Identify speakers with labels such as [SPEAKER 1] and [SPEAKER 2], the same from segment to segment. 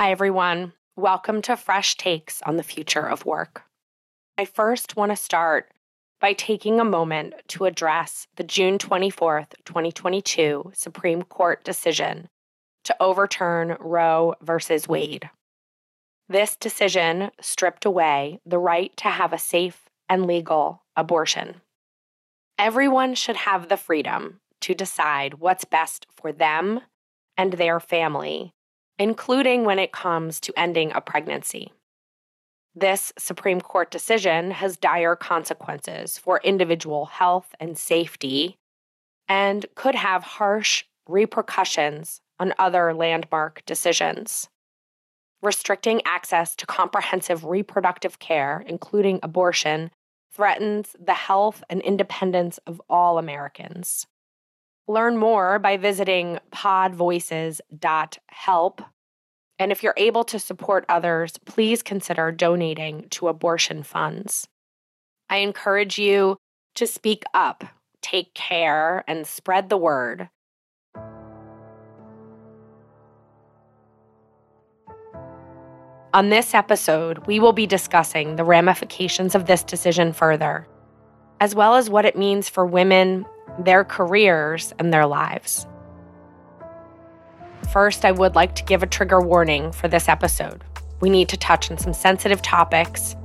[SPEAKER 1] Hi, everyone. Welcome to Fresh Takes on the Future of Work. I first want to start by taking a moment to address the June 24th, 2022 Supreme Court decision to overturn Roe versus Wade. This decision stripped away the right to have a safe and legal abortion. Everyone should have the freedom to decide what's best for them and their family, including when it comes to ending a pregnancy. This Supreme Court decision has dire consequences for individual health and safety and could have harsh repercussions on other landmark decisions. Restricting access to comprehensive reproductive care, including abortion, threatens the health and independence of all Americans. Learn more by visiting podvoices.help. And if you're able to support others, please consider donating to abortion funds. I encourage you to speak up, take care, and spread the word. On this episode, we will be discussing the ramifications of this decision further, as well as what it means for women, their careers, and their lives. First, I would like to give a trigger warning for this episode. We need to touch on some sensitive topics,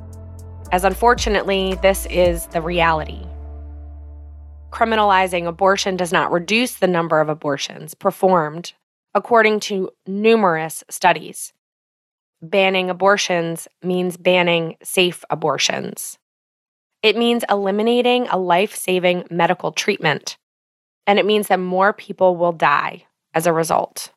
[SPEAKER 1] as unfortunately, this is the reality. Criminalizing abortion does not reduce the number of abortions performed, according to numerous studies banning abortions means banning safe abortions. It means eliminating a life saving medical treatment, and it means that more people will die as a result.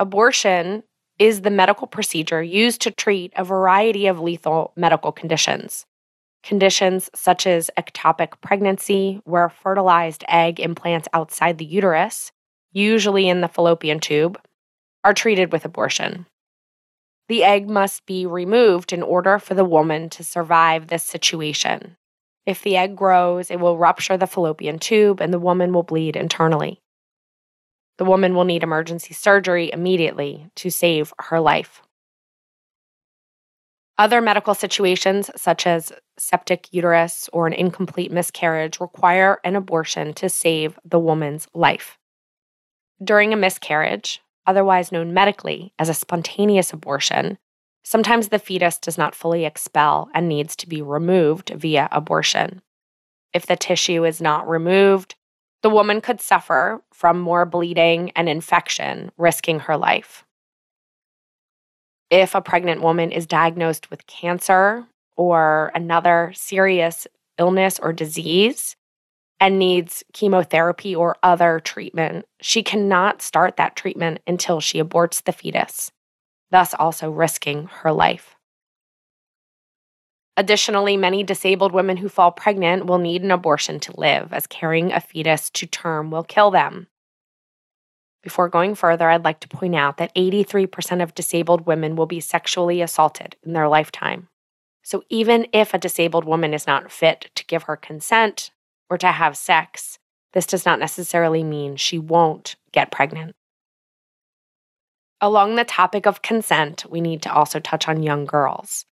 [SPEAKER 1] Abortion is the medical procedure used to treat a variety of lethal medical conditions. Conditions such as ectopic pregnancy, where a fertilized egg implants outside the uterus, usually in the fallopian tube, are treated with abortion. The egg must be removed in order for the woman to survive this situation. If the egg grows, it will rupture the fallopian tube and the woman will bleed internally. The woman will need emergency surgery immediately to save her life. Other medical situations, such as septic uterus or an incomplete miscarriage, require an abortion to save the woman's life. During a miscarriage, otherwise known medically as a spontaneous abortion, sometimes the fetus does not fully expel and needs to be removed via abortion. If the tissue is not removed, the woman could suffer from more bleeding and infection, risking her life. If a pregnant woman is diagnosed with cancer or another serious illness or disease, and needs chemotherapy or other treatment, she cannot start that treatment until she aborts the fetus, thus also risking her life. Additionally, many disabled women who fall pregnant will need an abortion to live, as carrying a fetus to term will kill them. Before going further, I'd like to point out that 83% of disabled women will be sexually assaulted in their lifetime. So, even if a disabled woman is not fit to give her consent, or to have sex, this does not necessarily mean she won't get pregnant. Along the topic of consent, we need to also touch on young girls.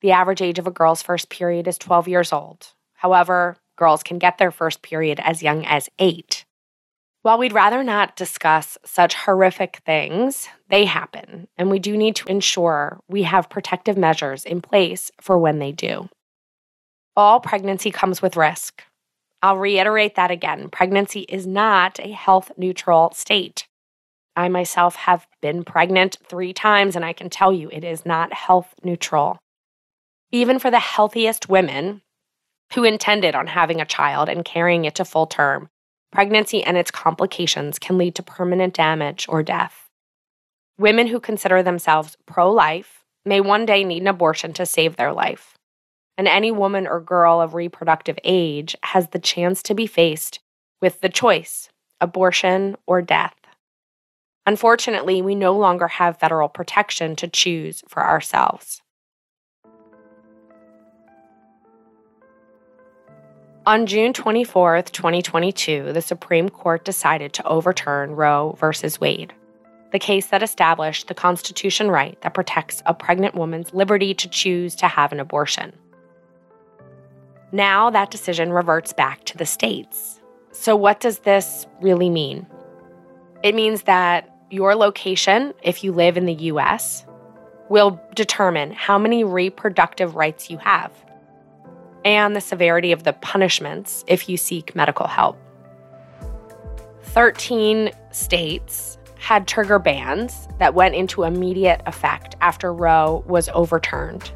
[SPEAKER 1] The average age of a girl's first period is 12 years old. However, girls can get their first period as young as eight. While we'd rather not discuss such horrific things, they happen, and we do need to ensure we have protective measures in place for when they do. All pregnancy comes with risk, I'll reiterate that again. Pregnancy is not a health neutral state. I myself have been pregnant three times, and I can tell you it is not health neutral. Even for the healthiest women who intended on having a child and carrying it to full term, pregnancy and its complications can lead to permanent damage or death. Women who consider themselves pro life may one day need an abortion to save their life and any woman or girl of reproductive age has the chance to be faced with the choice abortion or death. Unfortunately, we no longer have federal protection to choose for ourselves. On June 24, 2022, the Supreme Court decided to overturn Roe v. Wade. the case that established the Constitution right that protects a pregnant woman's liberty to choose to have an abortion. Now that decision reverts back to the states. So, what does this really mean? It means that your location, if you live in the US, will determine how many reproductive rights you have and the severity of the punishments if you seek medical help. 13 states had trigger bans that went into immediate effect after Roe was overturned.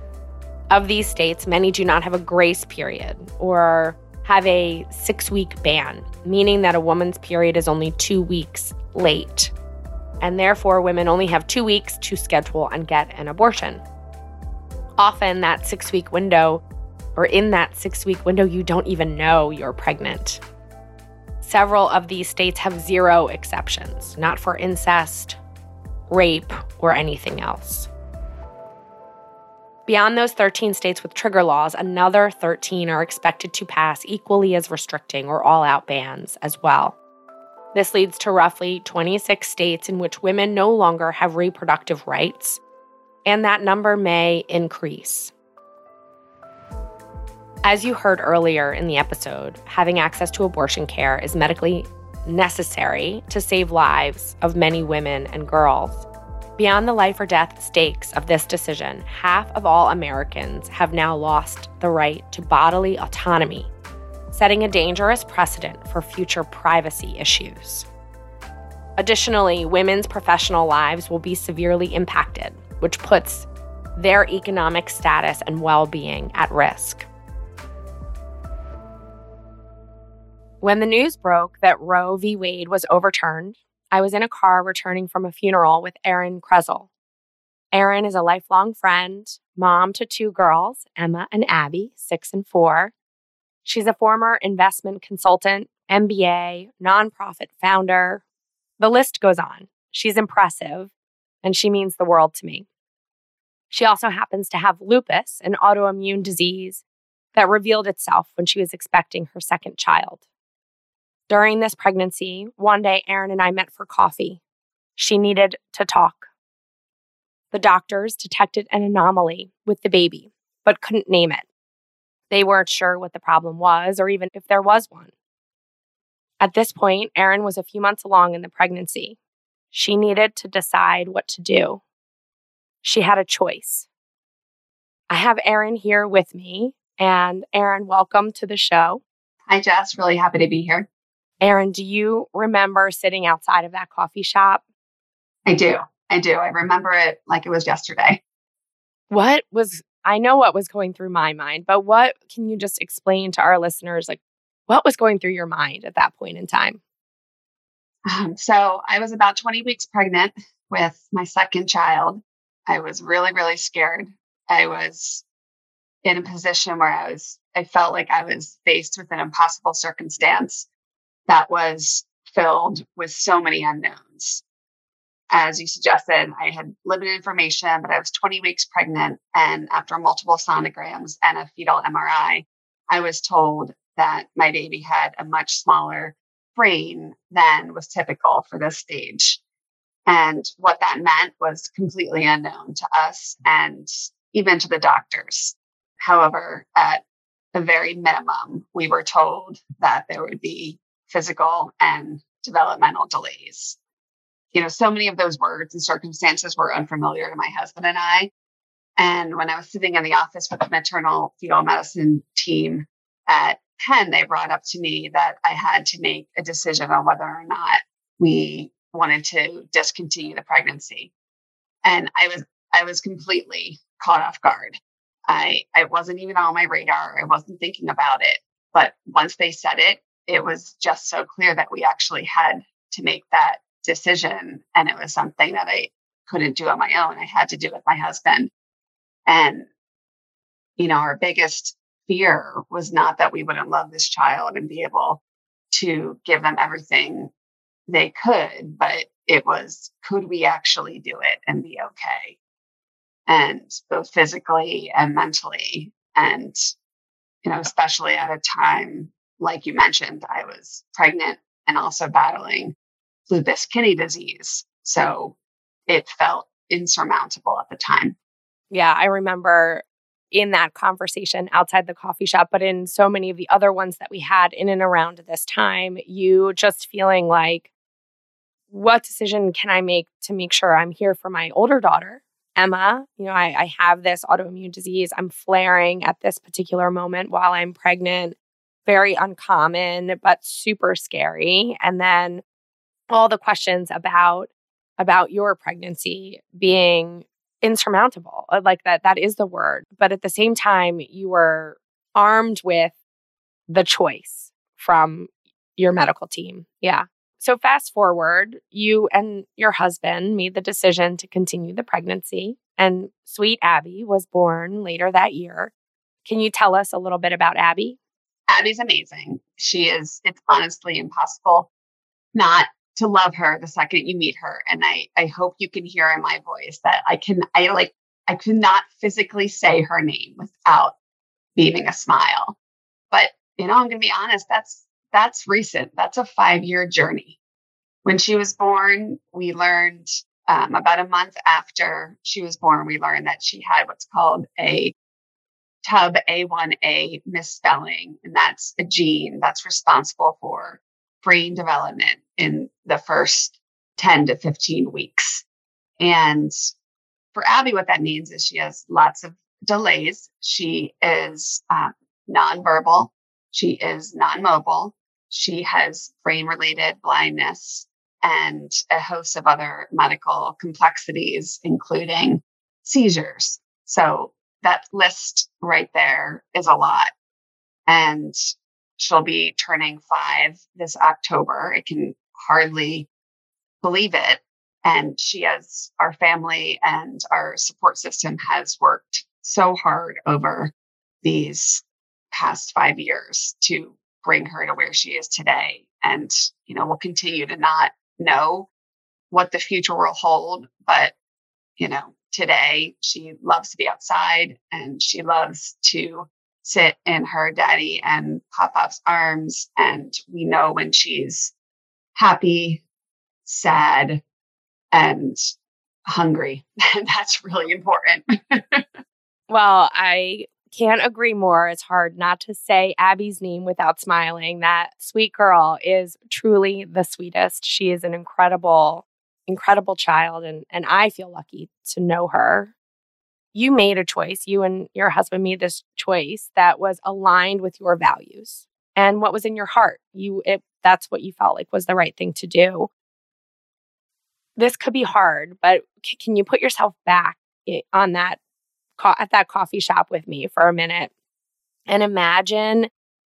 [SPEAKER 1] Of these states, many do not have a grace period or have a six week ban, meaning that a woman's period is only two weeks late. And therefore, women only have two weeks to schedule and get an abortion. Often, that six week window, or in that six week window, you don't even know you're pregnant. Several of these states have zero exceptions, not for incest, rape, or anything else. Beyond those 13 states with trigger laws, another 13 are expected to pass equally as restricting or all out bans as well. This leads to roughly 26 states in which women no longer have reproductive rights, and that number may increase. As you heard earlier in the episode, having access to abortion care is medically necessary to save lives of many women and girls. Beyond the life or death stakes of this decision, half of all Americans have now lost the right to bodily autonomy, setting a dangerous precedent for future privacy issues. Additionally, women's professional lives will be severely impacted, which puts their economic status and well being at risk. When the news broke that Roe v. Wade was overturned, I was in a car returning from a funeral with Erin Krezel. Erin is a lifelong friend, mom to two girls, Emma and Abby, six and four. She's a former investment consultant, MBA, nonprofit founder. The list goes on. She's impressive, and she means the world to me. She also happens to have lupus, an autoimmune disease that revealed itself when she was expecting her second child. During this pregnancy, one day Erin and I met for coffee. She needed to talk. The doctors detected an anomaly with the baby, but couldn't name it. They weren't sure what the problem was or even if there was one. At this point, Erin was a few months along in the pregnancy. She needed to decide what to do. She had a choice. I have Erin here with me. And Erin, welcome to the show.
[SPEAKER 2] Hi, Jess. Really happy to be here.
[SPEAKER 1] Erin, do you remember sitting outside of that coffee shop?
[SPEAKER 2] I do. I do. I remember it like it was yesterday.
[SPEAKER 1] What was, I know what was going through my mind, but what can you just explain to our listeners? Like, what was going through your mind at that point in time?
[SPEAKER 2] Um, so I was about 20 weeks pregnant with my second child. I was really, really scared. I was in a position where I was, I felt like I was faced with an impossible circumstance that was filled with so many unknowns. As you suggested, I had limited information, but I was 20 weeks pregnant. And after multiple sonograms and a fetal MRI, I was told that my baby had a much smaller brain than was typical for this stage. And what that meant was completely unknown to us and even to the doctors. However, at the very minimum, we were told that there would be physical and developmental delays. You know, so many of those words and circumstances were unfamiliar to my husband and I. And when I was sitting in the office with the maternal fetal medicine team at Penn, they brought up to me that I had to make a decision on whether or not we wanted to discontinue the pregnancy. And I was I was completely caught off guard. I I wasn't even on my radar. I wasn't thinking about it. But once they said it, it was just so clear that we actually had to make that decision. And it was something that I couldn't do on my own. I had to do with my husband. And, you know, our biggest fear was not that we wouldn't love this child and be able to give them everything they could, but it was could we actually do it and be okay? And both physically and mentally. And, you know, especially at a time like you mentioned, I was pregnant and also battling lupus kidney disease. So it felt insurmountable at the time.
[SPEAKER 1] Yeah, I remember in that conversation outside the coffee shop, but in so many of the other ones that we had in and around this time, you just feeling like, what decision can I make to make sure I'm here for my older daughter, Emma? You know, I, I have this autoimmune disease. I'm flaring at this particular moment while I'm pregnant. Very uncommon, but super scary. And then all the questions about about your pregnancy being insurmountable. Uh, like that that is the word. But at the same time, you were armed with the choice from your medical team. Yeah. So fast forward, you and your husband made the decision to continue the pregnancy and sweet Abby was born later that year. Can you tell us a little bit about Abby?
[SPEAKER 2] Abby's amazing. She is it's honestly impossible not to love her the second you meet her. And I, I hope you can hear in my voice that I can, I like, I could not physically say her name without beaming a smile. But, you know, I'm going to be honest, that's, that's recent. That's a five year journey. When she was born, we learned um, about a month after she was born, we learned that she had what's called a tub A1A misspelling. And that's a gene that's responsible for brain development in the first 10 to 15 weeks. And for Abby, what that means is she has lots of delays. She is um, nonverbal. She is non-mobile. She has brain related blindness and a host of other medical complexities, including seizures. So that list right there is a lot. And she'll be turning five this October. I can hardly believe it. And she has our family and our support system has worked so hard over these past five years to bring her to where she is today. And, you know, we'll continue to not know what the future will hold, but, you know, today she loves to be outside and she loves to sit in her daddy and pop pop's arms. And we know when she's happy, sad, and hungry. And that's really important.
[SPEAKER 1] well, I can't agree more. It's hard not to say Abby's name without smiling. That sweet girl is truly the sweetest. She is an incredible, incredible child. And, and I feel lucky to know her you made a choice. You and your husband made this choice that was aligned with your values and what was in your heart. You it that's what you felt like was the right thing to do. This could be hard, but c- can you put yourself back on that co- at that coffee shop with me for a minute and imagine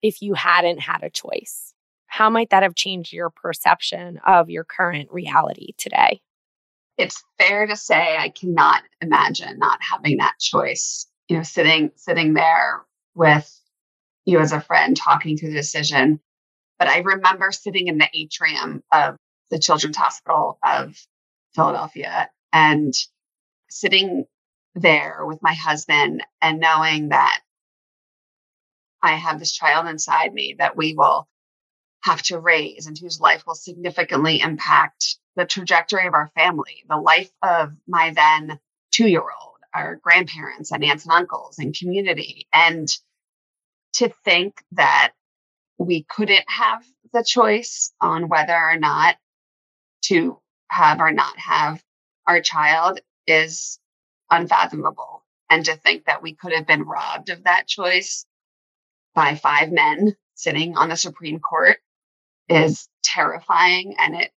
[SPEAKER 1] if you hadn't had a choice? How might that have changed your perception of your current reality today?
[SPEAKER 2] it's fair to say I cannot imagine not having that choice. You know, sitting sitting there with you as a friend talking through the decision. But I remember sitting in the atrium of the Children's Hospital of Philadelphia and sitting there with my husband and knowing that I have this child inside me that we will have to raise and whose life will significantly impact the trajectory of our family, the life of my then two year old, our grandparents and aunts and uncles and community. And to think that we couldn't have the choice on whether or not to have or not have our child is unfathomable. And to think that we could have been robbed of that choice by five men sitting on the Supreme Court is terrifying and it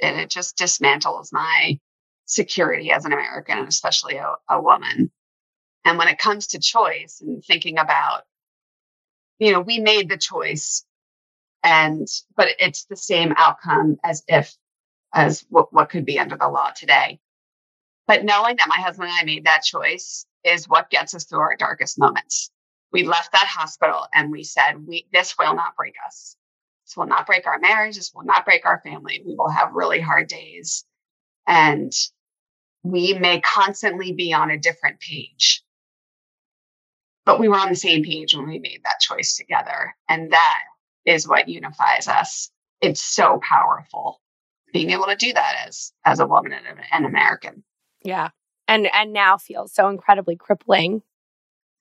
[SPEAKER 2] and it just dismantles my security as an American and especially a, a woman. And when it comes to choice and thinking about, you know, we made the choice and, but it's the same outcome as if, as what, what could be under the law today. But knowing that my husband and I made that choice is what gets us through our darkest moments. We left that hospital and we said, we, this will not break us. This will not break our marriage. This will not break our family. We will have really hard days. And we may constantly be on a different page. But we were on the same page when we made that choice together. And that is what unifies us. It's so powerful being able to do that as as a woman and an American.
[SPEAKER 1] Yeah. And and now feels so incredibly crippling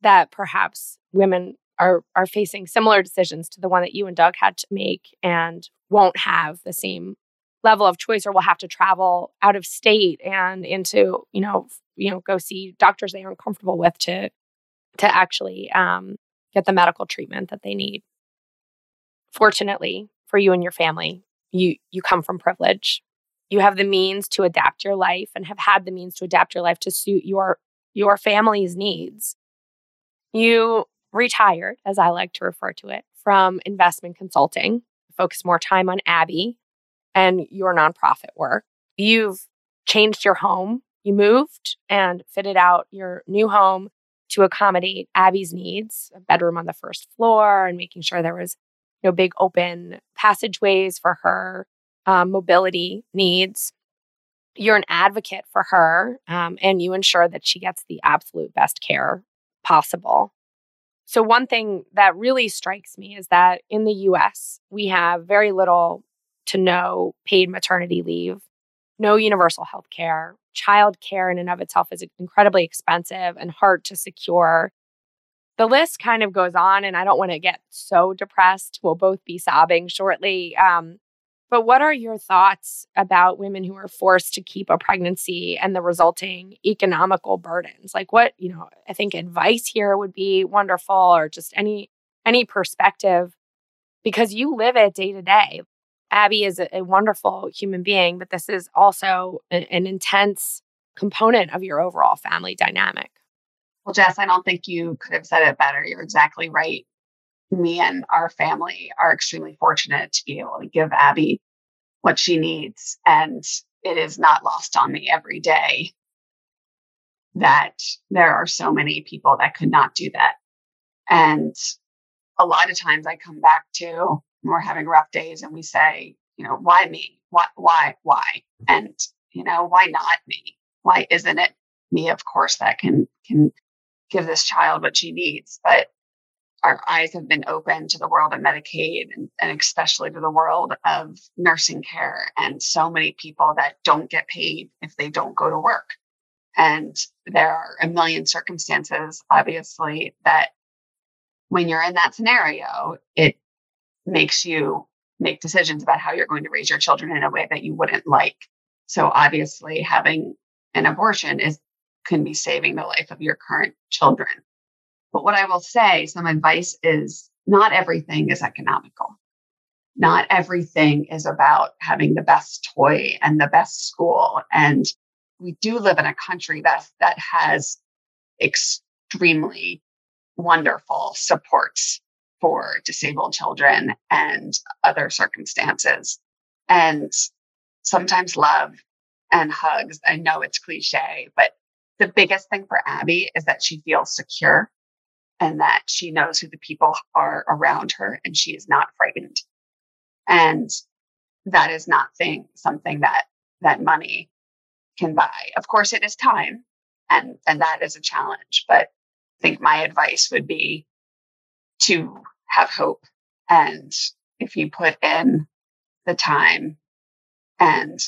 [SPEAKER 1] that perhaps women are are facing similar decisions to the one that you and Doug had to make and won't have the same level of choice or will have to travel out of state and into, you know, you know, go see doctors they aren't comfortable with to to actually um, get the medical treatment that they need. Fortunately for you and your family, you you come from privilege. You have the means to adapt your life and have had the means to adapt your life to suit your your family's needs. You retired, as I like to refer to it, from investment consulting, focus more time on Abby and your nonprofit work. You've changed your home. You moved and fitted out your new home to accommodate Abby's needs, a bedroom on the first floor, and making sure there was you know big open passageways for her um, mobility needs. You're an advocate for her, um, and you ensure that she gets the absolute best care possible. So, one thing that really strikes me is that in the US, we have very little to no paid maternity leave, no universal health care. Child care in and of itself is incredibly expensive and hard to secure. The list kind of goes on, and I don't want to get so depressed. We'll both be sobbing shortly. Um, but what are your thoughts about women who are forced to keep a pregnancy and the resulting economical burdens? Like what, you know, I think advice here would be wonderful or just any any perspective because you live it day to day. Abby is a, a wonderful human being, but this is also a, an intense component of your overall family dynamic.
[SPEAKER 2] Well, Jess, I don't think you could have said it better. You're exactly right me and our family are extremely fortunate to be able to give Abby what she needs. And it is not lost on me every day that there are so many people that could not do that. And a lot of times I come back to we're having rough days and we say, you know, why me? Why, why, why? And, you know, why not me? Why isn't it me? Of course, that can, can give this child what she needs. But our eyes have been open to the world of Medicaid and, and, especially to the world of nursing care and so many people that don't get paid if they don't go to work. And there are a million circumstances, obviously, that when you're in that scenario, it makes you make decisions about how you're going to raise your children in a way that you wouldn't like. So obviously having an abortion is can be saving the life of your current children. But what I will say, some advice is not everything is economical. Not everything is about having the best toy and the best school. And we do live in a country that, that has extremely wonderful supports for disabled children and other circumstances. And sometimes love and hugs. I know it's cliche, but the biggest thing for Abby is that she feels secure and that she knows who the people are around her and she is not frightened. And that is not thing, something that, that money can buy. Of course, it is time and, and that is a challenge, but I think my advice would be to have hope. And if you put in the time and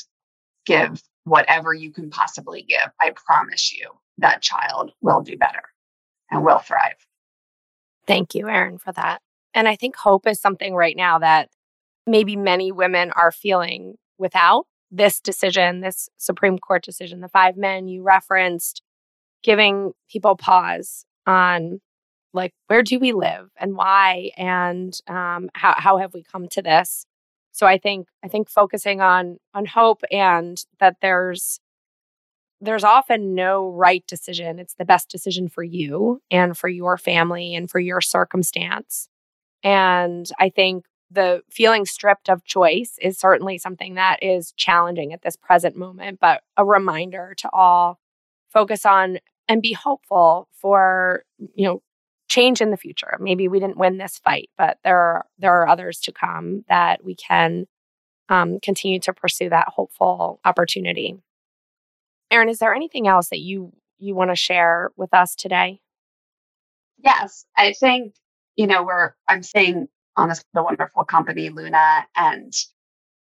[SPEAKER 2] give whatever you can possibly give, I promise you that child will do better and will thrive.
[SPEAKER 1] Thank you, Erin, for that. And I think hope is something right now that maybe many women are feeling without this decision, this Supreme Court decision, the five men you referenced, giving people pause on like where do we live and why and um, how, how have we come to this so i think i think focusing on on hope and that there's there's often no right decision. It's the best decision for you and for your family and for your circumstance. And I think the feeling stripped of choice is certainly something that is challenging at this present moment, but a reminder to all focus on and be hopeful for, you know, change in the future. Maybe we didn't win this fight, but there are there are others to come that we can um, continue to pursue that hopeful opportunity. Erin, is there anything else that you you want to share with us today?
[SPEAKER 2] Yes, I think you know we're I'm seeing on this the wonderful company Luna, and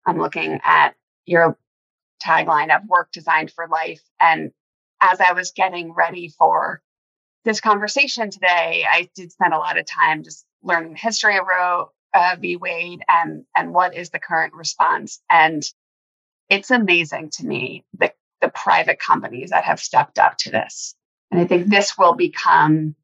[SPEAKER 2] I'm looking at your tagline of work designed for life. And as I was getting ready for this conversation today, I did spend a lot of time just learning the history of Roe uh, v. Wade and and what is the current response. And it's amazing to me the the private companies that have stepped up to this. And I think this will become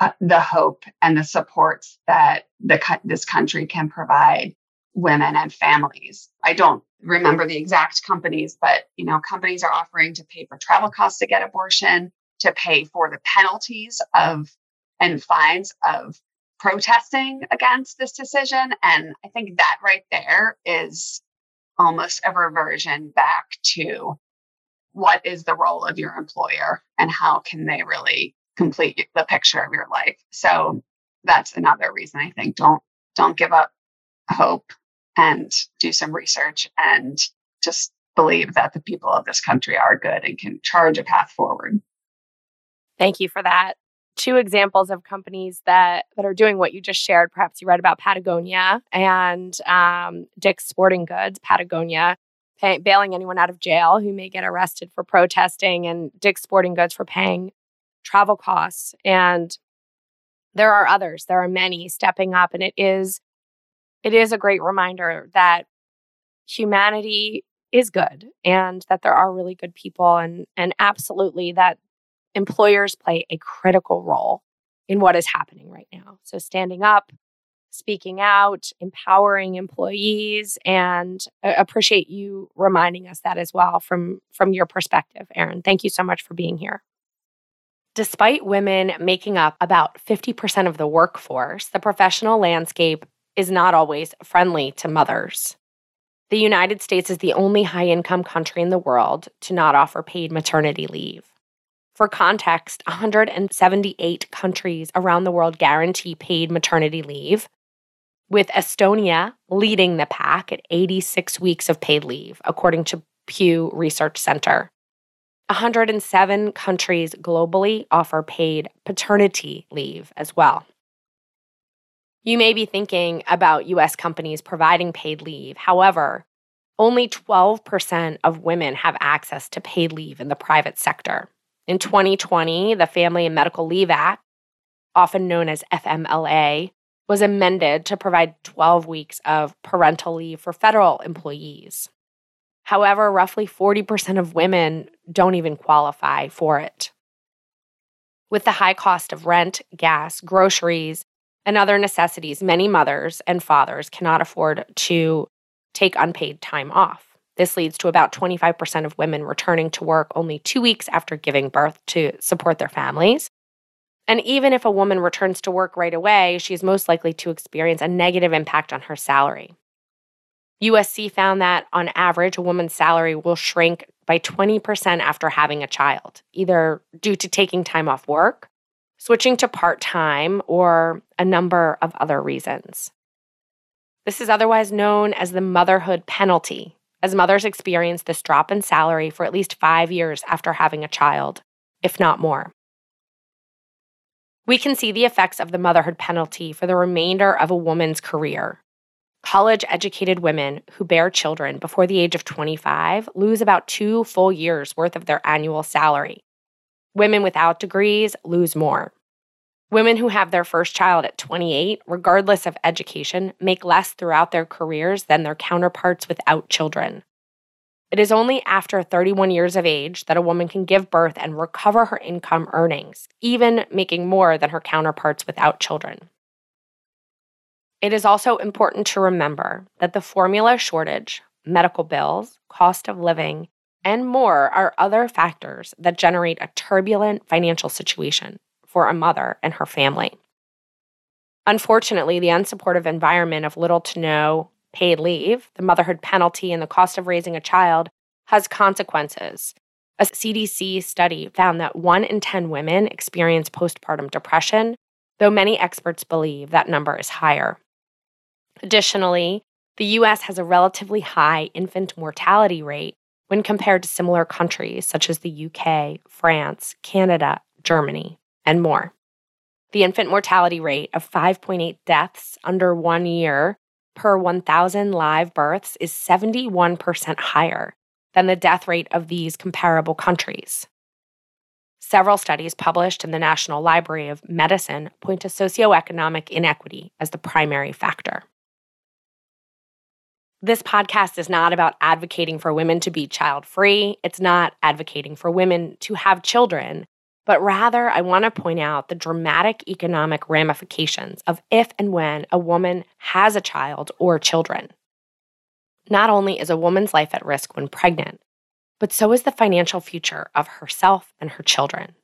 [SPEAKER 2] uh, the hope and the supports that the this country can provide women and families. I don't remember the exact companies, but you know, companies are offering to pay for travel costs to get abortion, to pay for the penalties of and fines of protesting against this decision. And I think that right there is almost a reversion back to what is the role of your employer and how can they really complete the picture of your life. So that's another reason I think don't don't give up hope and do some research and just believe that the people of this country are good and can charge a path forward.
[SPEAKER 1] Thank you for that. Two examples of companies that that are doing what you just shared. Perhaps you read about Patagonia and um, Dick's Sporting Goods. Patagonia pay, bailing anyone out of jail who may get arrested for protesting, and Dick's Sporting Goods for paying travel costs. And there are others. There are many stepping up, and it is it is a great reminder that humanity is good and that there are really good people and and absolutely that employers play a critical role in what is happening right now. So standing up, speaking out, empowering employees and I appreciate you reminding us that as well from from your perspective, Erin. Thank you so much for being here. Despite women making up about 50% of the workforce, the professional landscape is not always friendly to mothers. The United States is the only high income country in the world to not offer paid maternity leave. For context, 178 countries around the world guarantee paid maternity leave, with Estonia leading the pack at 86 weeks of paid leave, according to Pew Research Center. 107 countries globally offer paid paternity leave as well. You may be thinking about US companies providing paid leave. However, only 12% of women have access to paid leave in the private sector. In 2020, the Family and Medical Leave Act, often known as FMLA, was amended to provide 12 weeks of parental leave for federal employees. However, roughly 40% of women don't even qualify for it. With the high cost of rent, gas, groceries, and other necessities, many mothers and fathers cannot afford to take unpaid time off. This leads to about 25% of women returning to work only two weeks after giving birth to support their families. And even if a woman returns to work right away, she is most likely to experience a negative impact on her salary. USC found that on average, a woman's salary will shrink by 20% after having a child, either due to taking time off work switching to part time, or a number of other reasons. This is otherwise known as the motherhood penalty, as mothers experience this drop in salary for at least five years after having a child, if not more. We can see the effects of the motherhood penalty for the remainder of a woman's career. College educated women who bear children before the age of 25 lose about two full years' worth of their annual salary, Women without degrees lose more. Women who have their first child at 28, regardless of education, make less throughout their careers than their counterparts without children. It is only after 31 years of age that a woman can give birth and recover her income earnings, even making more than her counterparts without children. It is also important to remember that the formula shortage, medical bills, cost of living, and more are other factors that generate a turbulent financial situation for a mother and her family. Unfortunately, the unsupportive environment of little to no paid leave, the motherhood penalty, and the cost of raising a child has consequences. A CDC study found that one in 10 women experience postpartum depression, though many experts believe that number is higher. Additionally, the US has a relatively high infant mortality rate when compared to similar countries such as the UK, France, Canada, Germany, and more. The infant mortality rate of 5.8 deaths under one year per 1,000 live births is 71% higher than the death rate of these comparable countries. Several studies published in the National Library of Medicine point to socioeconomic inequity as the primary factor. This podcast is not about advocating for women to be child free. It's not advocating for women to have children, but rather, I want to point out the dramatic economic ramifications of if and when a woman has a child or children. Not only is a woman's life at risk when pregnant, but so is the financial future of herself and her children.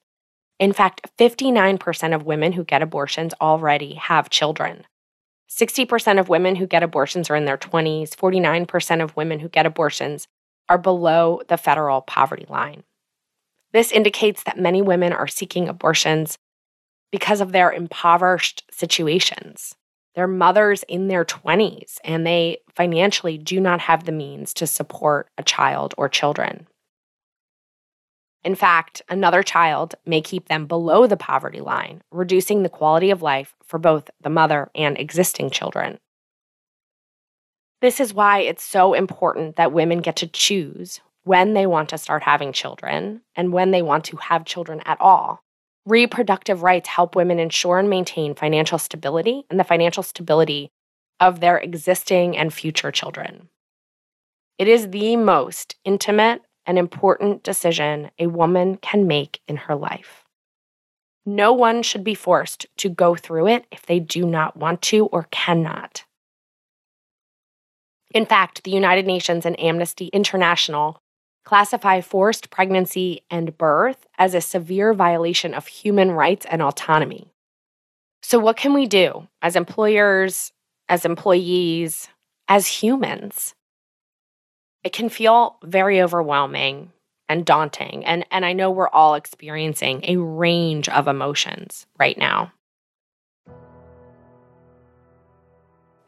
[SPEAKER 1] In fact, 59% of women who get abortions already have children. 60% of women who get abortions are in their 20s. 49% of women who get abortions are below the federal poverty line. This indicates that many women are seeking abortions because of their impoverished situations. They're mothers in their 20s and they financially do not have the means to support a child or children. In fact, another child may keep them below the poverty line, reducing the quality of life for both the mother and existing children. This is why it's so important that women get to choose when they want to start having children and when they want to have children at all. Reproductive rights help women ensure and maintain financial stability and the financial stability of their existing and future children. It is the most intimate and important decision a woman can make in her life. No one should be forced to go through it if they do not want to or cannot. In fact, the United Nations and Amnesty International classify forced pregnancy and birth as a severe violation of human rights and autonomy. So, what can we do as employers, as employees, as humans? It can feel very overwhelming and daunting. And, and I know we're all experiencing a range of emotions right now.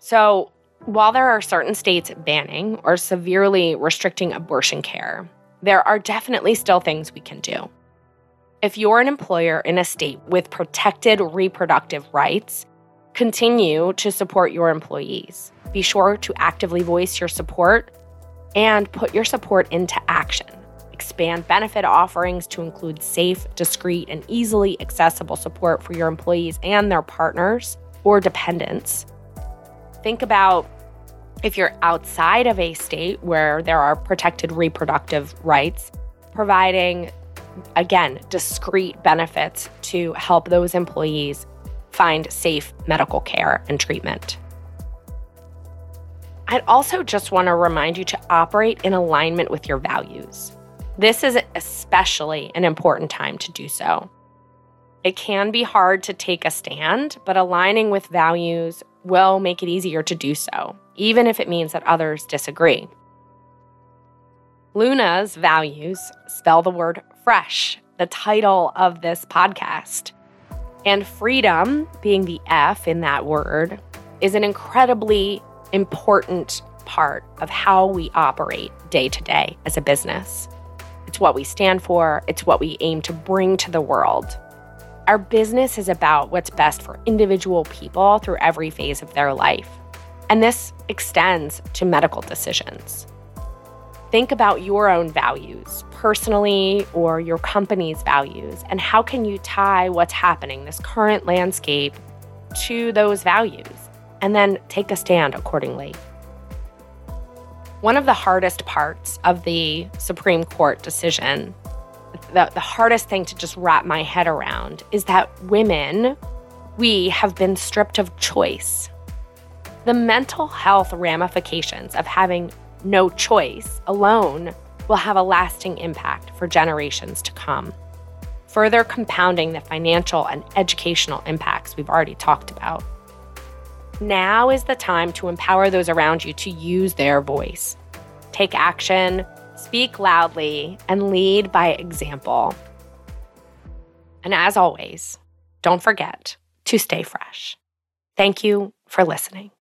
[SPEAKER 1] So, while there are certain states banning or severely restricting abortion care, there are definitely still things we can do. If you're an employer in a state with protected reproductive rights, continue to support your employees. Be sure to actively voice your support and put your support into action. Expand benefit offerings to include safe, discreet, and easily accessible support for your employees and their partners or dependents think about if you're outside of a state where there are protected reproductive rights, providing, again, discrete benefits to help those employees find safe medical care and treatment. I'd also just want to remind you to operate in alignment with your values. This is especially an important time to do so. It can be hard to take a stand, but aligning with values will make it easier to do so, even if it means that others disagree. Luna's values spell the word fresh, the title of this podcast. And freedom, being the F in that word, is an incredibly important part of how we operate day to day as a business. It's what we stand for, it's what we aim to bring to the world. Our business is about what's best for individual people through every phase of their life. And this extends to medical decisions. Think about your own values, personally or your company's values, and how can you tie what's happening, this current landscape, to those values, and then take a stand accordingly. One of the hardest parts of the Supreme Court decision the, the hardest thing to just wrap my head around is that women, we have been stripped of choice. The mental health ramifications of having no choice alone will have a lasting impact for generations to come, further compounding the financial and educational impacts we've already talked about. Now is the time to empower those around you to use their voice. Take action, speak loudly, and lead by example. And as always, don't forget to stay fresh. Thank you for listening.